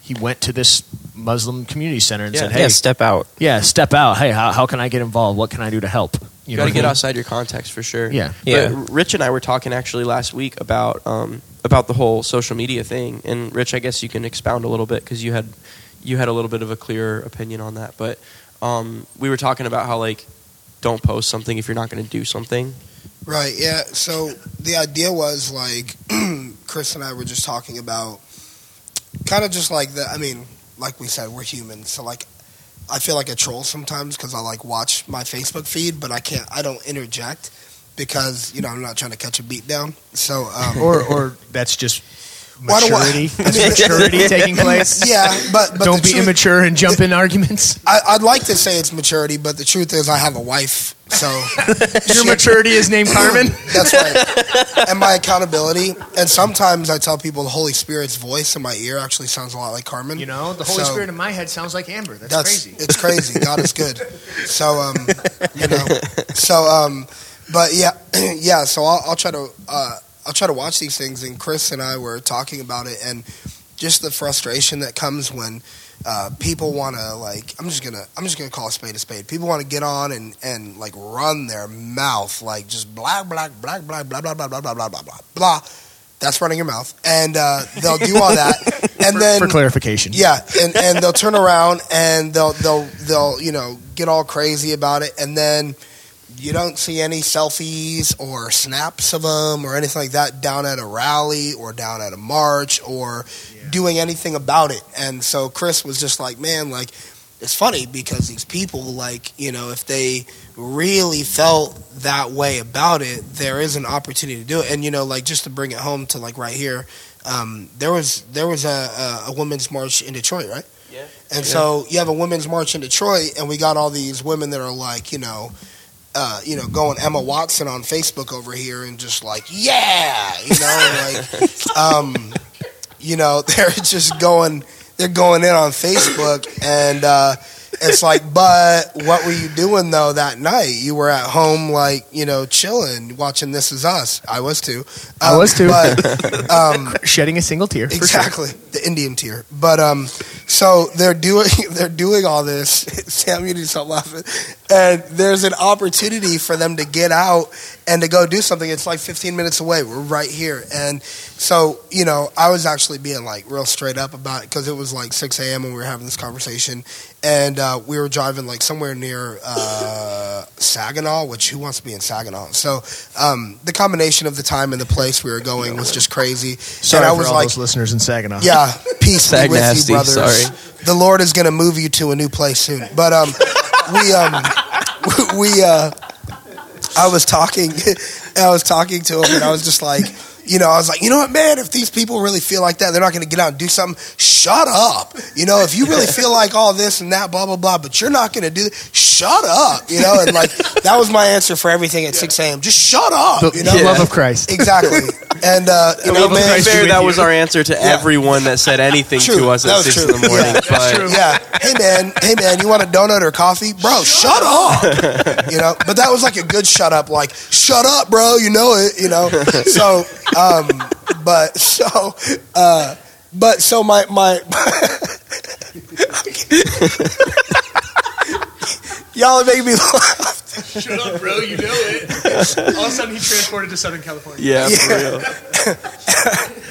he went to this Muslim community center and Yeah. said, "Hey, yeah, step out. yeah, step out. Hey, how, how can I get involved? What can I do to help?" you, know got to get I mean? outside your context for sure. Yeah. But Yeah. Rich and I were talking actually last week about um, about the whole social media thing, and Rich, I guess you can expound a little bit because you had you had a little bit of a clearer opinion on that. But um, we were talking about how like don't post something if you're not going to do something. Right. Yeah. So the idea was like Chris and I were just talking about kind of just like the. I mean, like we said, we're humans, so like I feel like a troll sometimes because I like watch my Facebook feed, but I can't. I don't interject because you know I'm not trying to catch a beat down. So um, or or that's just Why do I- maturity. Maturity taking place. yeah, but but Don't be truth- immature and jump in arguments. I, I'd like to say it's maturity, but the truth is I have a wife, so Your maturity is named Carmen. That's right. and my accountability. And sometimes I tell people the Holy Spirit's voice in my ear actually sounds a lot like Carmen. You know, the Holy So- Spirit in my head sounds like Amber. That's, That's crazy. it's crazy. God is good. So um, you know, so um, but yeah, yeah. So I'll, I'll try to uh, I'll try to watch these things. And Chris and I were talking about it, and just the frustration that comes when uh, people want to like. I'm just gonna I'm just gonna call a spade a spade. People want to get on and and like run their mouth like just blah blah blah blah blah blah blah blah blah blah blah blah blah. That's running your mouth, and uh, they'll do all that, and for, then for clarification. yeah, and, and they'll turn around and they'll they'll they'll you know get all crazy about it, and then you don't see any selfies or snaps of them or anything like that down at a rally or down at a march or doing anything about it. And so Chris was just like, man, like it's funny because these people, like you know, if they really felt that way about it, there is an opportunity to do it. And you know, like just to bring it home to like right here, um, there was there was a, a, a women's march in Detroit, right? Yeah. And so you have a women's march in Detroit, and we got all these women that are like, you know, uh, you know, going Emma Watson on Facebook over here, and just like, yeah, you know, like, um, you know, they're just going, they're going in on Facebook, and uh, it's like, but what were you doing though that night? You were at home, like, you know, chilling, watching This Is Us. I was too. I Um, was too. But, um, Shedding a single tear. for sure. exactly the Indian tear. But um, so they're doing they're doing all this. Sam, you need to stop laughing. And there's an opportunity for them to get out and to go do something. It's like 15 minutes away. We're right here, and so you know, I was actually being like real straight up about it because it was like 6 a.m. when we were having this conversation, and uh, we were driving like somewhere near uh, Saginaw. Which who wants to be in Saginaw? So um, the combination of the time and the place we were going was just crazy. Sorry and I for was all like, those listeners in Saginaw. yeah, peace be Sag with nasty, you, brothers. sorry. The Lord is going to move you to a new place soon. But um, we um, we uh, I was talking, I was talking to him, and I was just like, you know, I was like, you know what, man, if these people really feel like that, they're not going to get out and do something. Shut up. You know, if you really feel like all this and that, blah, blah, blah, but you're not going to do it, shut up. You know, and like, that was my answer for everything at 6 a.m. Just shut up. The, You know, the love of Christ. exactly. And, uh, you know, mean, man, be fair, that was our answer to Yeah. everyone that said anything True. to us That at six true. in the morning. Yeah. but yeah. Hey man, hey man, you want a donut or coffee, bro? Shut up. You know, but that was like a good shut up, like shut up, bro. You know it. You know. So, um, but so, uh, but so my my. Y'all are making me laugh. Shut up, bro. You know it. All of a sudden, he transported to Southern California. yeah, Yeah. for real.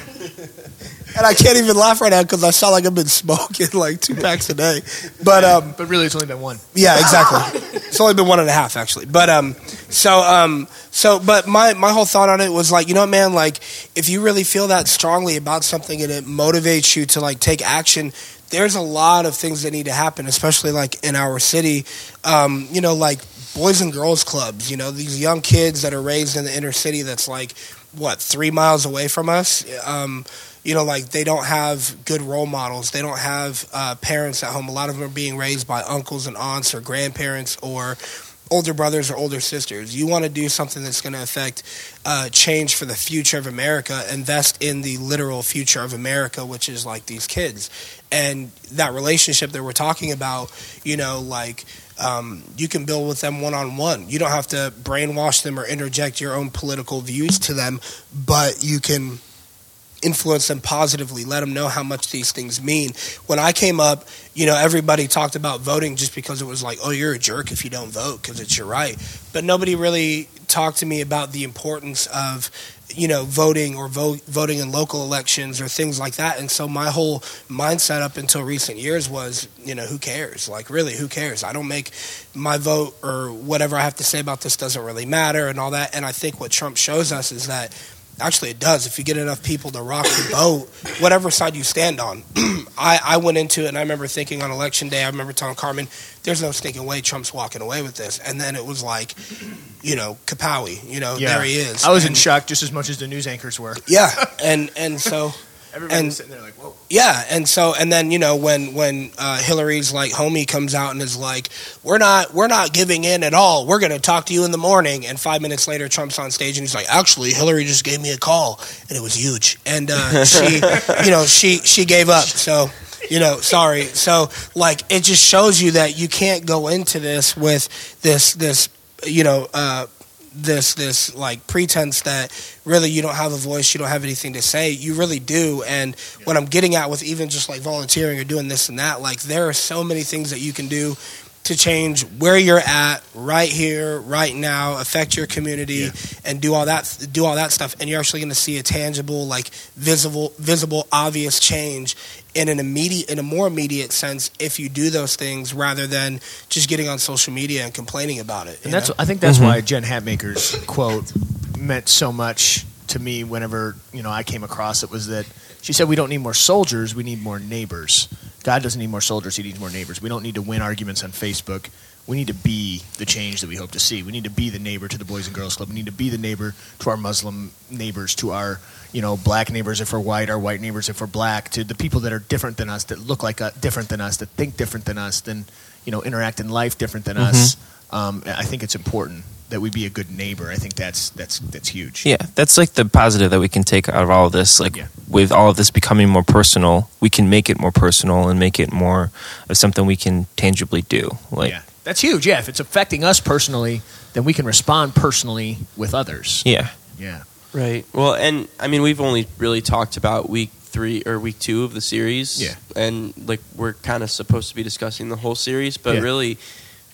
And I can't even laugh right now because I sound like I've been smoking like two packs a day. But um, But really, it's only been one. Yeah, exactly. it's only been one and a half actually. But um so um so but my my whole thought on it was like, you know man, like if you really feel that strongly about something and it motivates you to like take action, there's a lot of things that need to happen, especially like in our city. Um, you know, like boys and girls clubs, you know, these young kids that are raised in the inner city that's like what, three miles away from us. Um, you know, like they don't have good role models. They don't have uh, parents at home. A lot of them are being raised by uncles and aunts or grandparents or older brothers or older sisters. You want to do something that's going to affect uh, change for the future of America. Invest in the literal future of America, which is like these kids. And that relationship that we're talking about, you know, like um, you can build with them one on one. You don't have to brainwash them or interject your own political views to them, but you can influence them positively let them know how much these things mean. When i came up you know everybody talked about voting just because it was like oh you're a jerk if you don't vote because it's your right. But nobody really talked to me about the importance of you know voting or voting in local elections or things like that. And so my whole mindset up until recent years was you know who cares? Like really who cares? I don't make my vote or whatever i have to say about this doesn't really matter and all that. And i think what trump shows us is that Actually, it does. If you get enough people to rock the boat, whatever side you stand on. I, I went into it and I remember thinking on election day, I remember telling Carmen, there's no stinking way Trump's walking away with this. And then it was like, you know, Kapowie, you know, there he is. I was in shock just as much as the news anchors were. Yeah. And, and so. Everybody And- sitting there like, whoa. Yeah, and so and then you know when when uh, Hillary's like homie comes out and is like, we're not we're not giving in at all. We're going to talk to you in the morning. And five minutes later, Trump's on stage and he's like, actually, Hillary just gave me a call and it was huge. And uh, she, you know, she she gave up. So you know, sorry. So like it just shows you that you can't go into this with this this you know. Uh, this this like pretense that really you don't have a voice you don't have anything to say you really do. And what i'm getting at with even just like volunteering or doing this and that like there are so many things that you can do to change where you're at right here right now affect your community and do all that do all that stuff. And you're actually going to see a tangible like visible visible obvious change in an immediate in a more immediate sense if you do those things rather than just getting on social media and complaining about it And that's know? I think that's mm-hmm. why Jen Hatmaker's quote meant so much to me whenever you know I came across it was that she said we don't need more soldiers we need more neighbors. God doesn't need more soldiers he needs more neighbors. We don't need to win arguments on Facebook. We need to be the change that we hope to see. We need to be the neighbor to the Boys and Girls Club. We need to be the neighbor to our Muslim neighbors to our you know black neighbors if we're white our white neighbors if we're black to the people that are different than us that look like uh, different than us that think different than us than you know interact in life different than us um, I think it's important that we be a good neighbor. I think that's that's that's huge. Yeah, that's like the positive that we can take out of all of this. Like Yeah. with all of this becoming more personal, we can make it more personal and make it more of something we can tangibly do. Like yeah, that's huge. Yeah, if it's affecting us personally, then we can respond personally with others. yeah. Yeah, Right. Well, and I mean, we've only really talked about week three or week two of the series. Yeah. And like, we're kind of supposed to be discussing the whole series, but Yeah. really,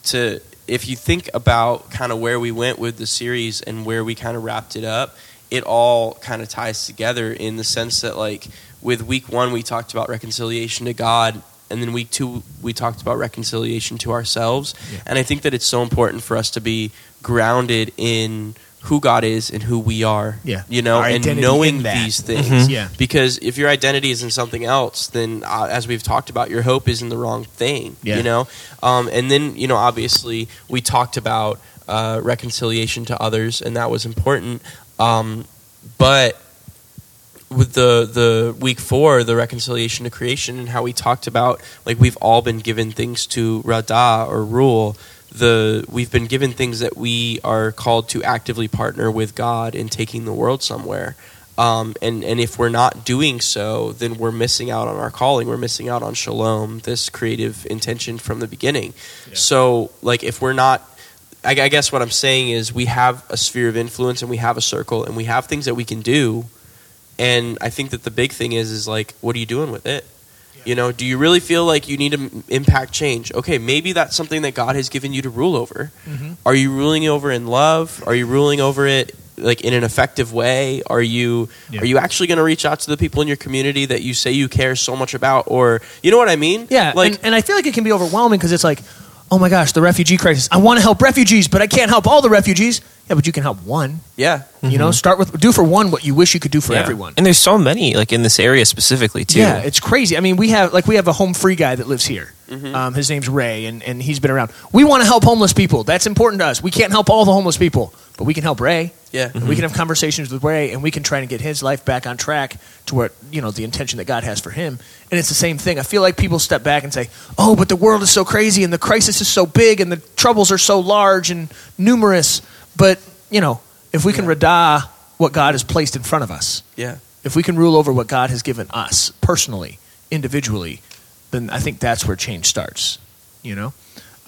to if you think about kind of where we went with the series and where we kind of wrapped it up, it all kind of ties together in the sense that like with week one we talked about reconciliation to God. And then week two, we talked about reconciliation to ourselves. Yeah. And I think that it's so important for us to be grounded in who God is and who we are. Yeah. You know, Our and identity knowing in that. these things. Mhm. Yeah. Because if your identity is in something else, then uh, as we've talked about, your hope is in the wrong thing. Yeah. You know? Um, and then, you know, obviously, we talked about uh, reconciliation to others, and that was important. Um, but with the the week four, the reconciliation to creation, and how we talked about like we've all been given things to radah or rule. The we've been given things that we are called to actively partner with God in taking the world somewhere. Um, and and if we're not doing so, then we're missing out on our calling. We're missing out on shalom, this creative intention from the beginning. So, like, if we're not I, I guess what I'm saying is we have a sphere of influence and we have a circle and we have things that we can do. And I think that the big thing is, is like, what are you doing with it? You know, do you really feel like you need to m- impact change? Okay, maybe that's something that God has given you to rule over. Mhm. Are you ruling over in love? Are you ruling over it like in an effective way? Are you Yeah. are you actually going to reach out to the people in your community that you say you care so much about? Or you know what I mean? Yeah, like and, and I feel like it can be overwhelming because it's like, oh my gosh, the refugee crisis. I want to help refugees, but I can't help all the refugees. Yeah, but you can help one. yeah, You know, start with do for one what you wish you could do for Yeah. everyone. And there's so many, like in this area specifically too. Yeah, it's crazy. I mean, we have like we have a home free guy that lives here. Mm-hmm. Um, his name's Ray, and, and he's been around. We want to help homeless people. That's important to us. We can't help all the homeless people, but we can help Ray. Yeah. We mm-hmm. can have conversations with Ray, and we can try to get his life back on track to what you know the intention that God has for him. And it's the same thing. I feel like people step back and say, "Oh, but the world is so crazy, and the crisis is so big, and the troubles are so large and numerous." But you know, if we can radah what God has placed in front of us, yeah. if we can rule over what God has given us personally, individually, then I think that's where change starts. You know.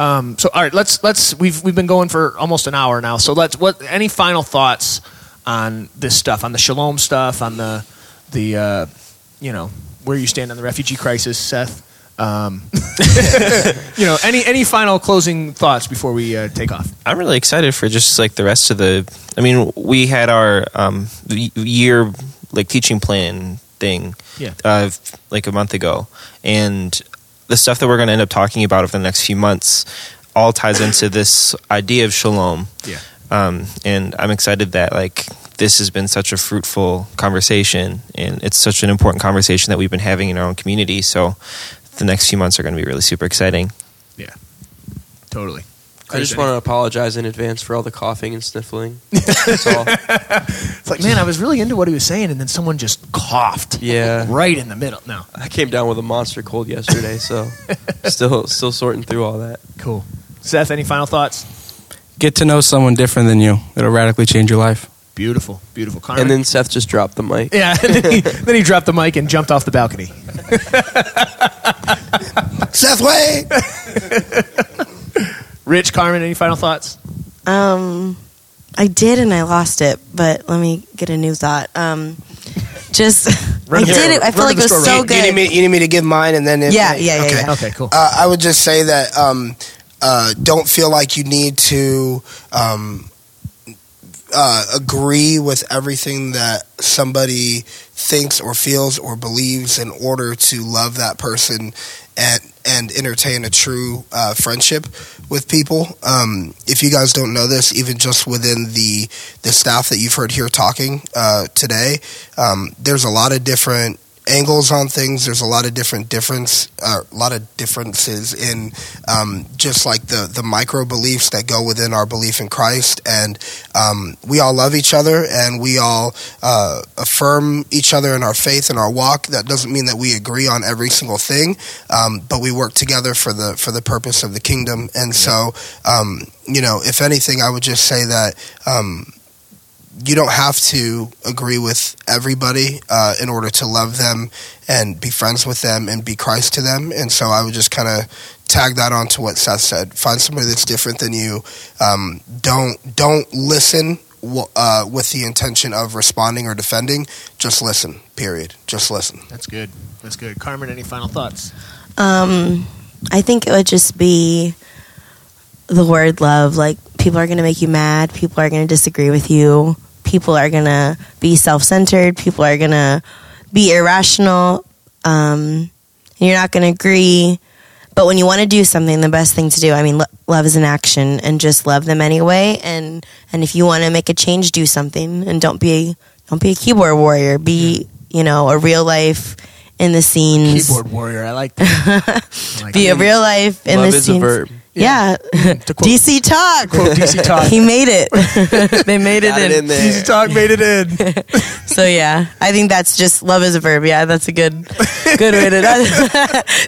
Um, so all right, let's let's we've we've been going for almost an hour now. So let's what any final thoughts on this stuff, on the shalom stuff, on the the uh, you know where you stand on the refugee crisis, Seth. Um, you know, any any final closing thoughts before we uh, take off? I'm really excited for just like the rest of the. I mean, we had our um, year like teaching plan thing, Yeah. uh, like a month ago, and the stuff that we're going to end up talking about over the next few months all ties into this idea of shalom. Yeah. Um, and I'm excited that like this has been such a fruitful conversation, and it's such an important conversation that we've been having in our own community. So the next few months are going to be really super exciting. Yeah. Totally. I just want to apologize in advance for all the coughing and sniffling. That's all. It's like, man, I was really into what he was saying, and then someone just coughed. Yeah. Right in the middle. No. I came down with a monster cold yesterday, so still still sorting through all that. Cool. Seth, any final thoughts? Get to know someone different than you. It'll radically change your life. Beautiful. Beautiful. Carmen? And then Seth just dropped the mic. Yeah, and then he, then he dropped the mic and jumped off the balcony. Seth Way. Rich, Carmen, any final thoughts? Um, I did and I lost it, but let me get a new thought. Um, just Run I to did it. I feel like it was so Ryan. You good. need me? You need me to give mine, and then if, Yeah, yeah, yeah, okay. yeah. Okay, cool. Uh, I would just say that um, uh, don't feel like you need to um, uh, agree with everything that somebody thinks or feels or believes in order to love that person and and entertain a true uh, friendship with people. Um, if you guys don't know this, even just within the the staff that you've heard here talking uh, today, um, there's a lot of different angles on things. There's a lot of different difference, uh, a lot of differences in um, just like the the micro beliefs that go within our belief in Christ, and um, we all love each other and we all uh, affirm each other in our faith and our walk. That doesn't mean that we agree on every single thing, um, but we work together for the for the purpose of the kingdom. And so, um, you know, if anything, I would just say that. You don't have to agree with everybody uh, in order to love them and be friends with them and be Christ to them. And so I would just kind of tag that on to what Seth said. Find somebody that's different than you. Um, don't don't listen w- uh, with the intention of responding or defending. Just listen. Period. Just listen. That's good. That's good. Carmen, any final thoughts? Um, I think it would just be the word love. Like people are going to make you mad. People are going to disagree with you. People are going to be self-centered. People are going to be irrational. Um, you're not going to agree. But when you want to do something, the best thing to do, I mean, lo- love is an action, and just love them anyway. And and if you want to make a change, do something, and don't be don't be a keyboard warrior. Be you know a real life in the scenes. Keyboard warrior. I like that. I like Be a real life in Love the is a scenes. Verb. Yeah. To quote, DC Talk. quote DC Talk. He made it. they made it Got in. it in there. DC Talk made it in. So yeah, I think that's just love is a verb. Yeah, that's a good good way to.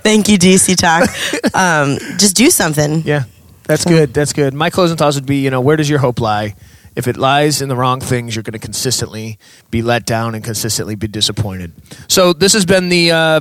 Thank you, DC Talk. Um, just do something. Yeah, that's good. That's good. My closing thoughts would be, you know, where does your hope lie? If it lies in the wrong things, you're going to consistently be let down and consistently be disappointed. So this has been the uh,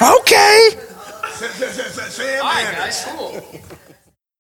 Okay. Hi, guys. Cool.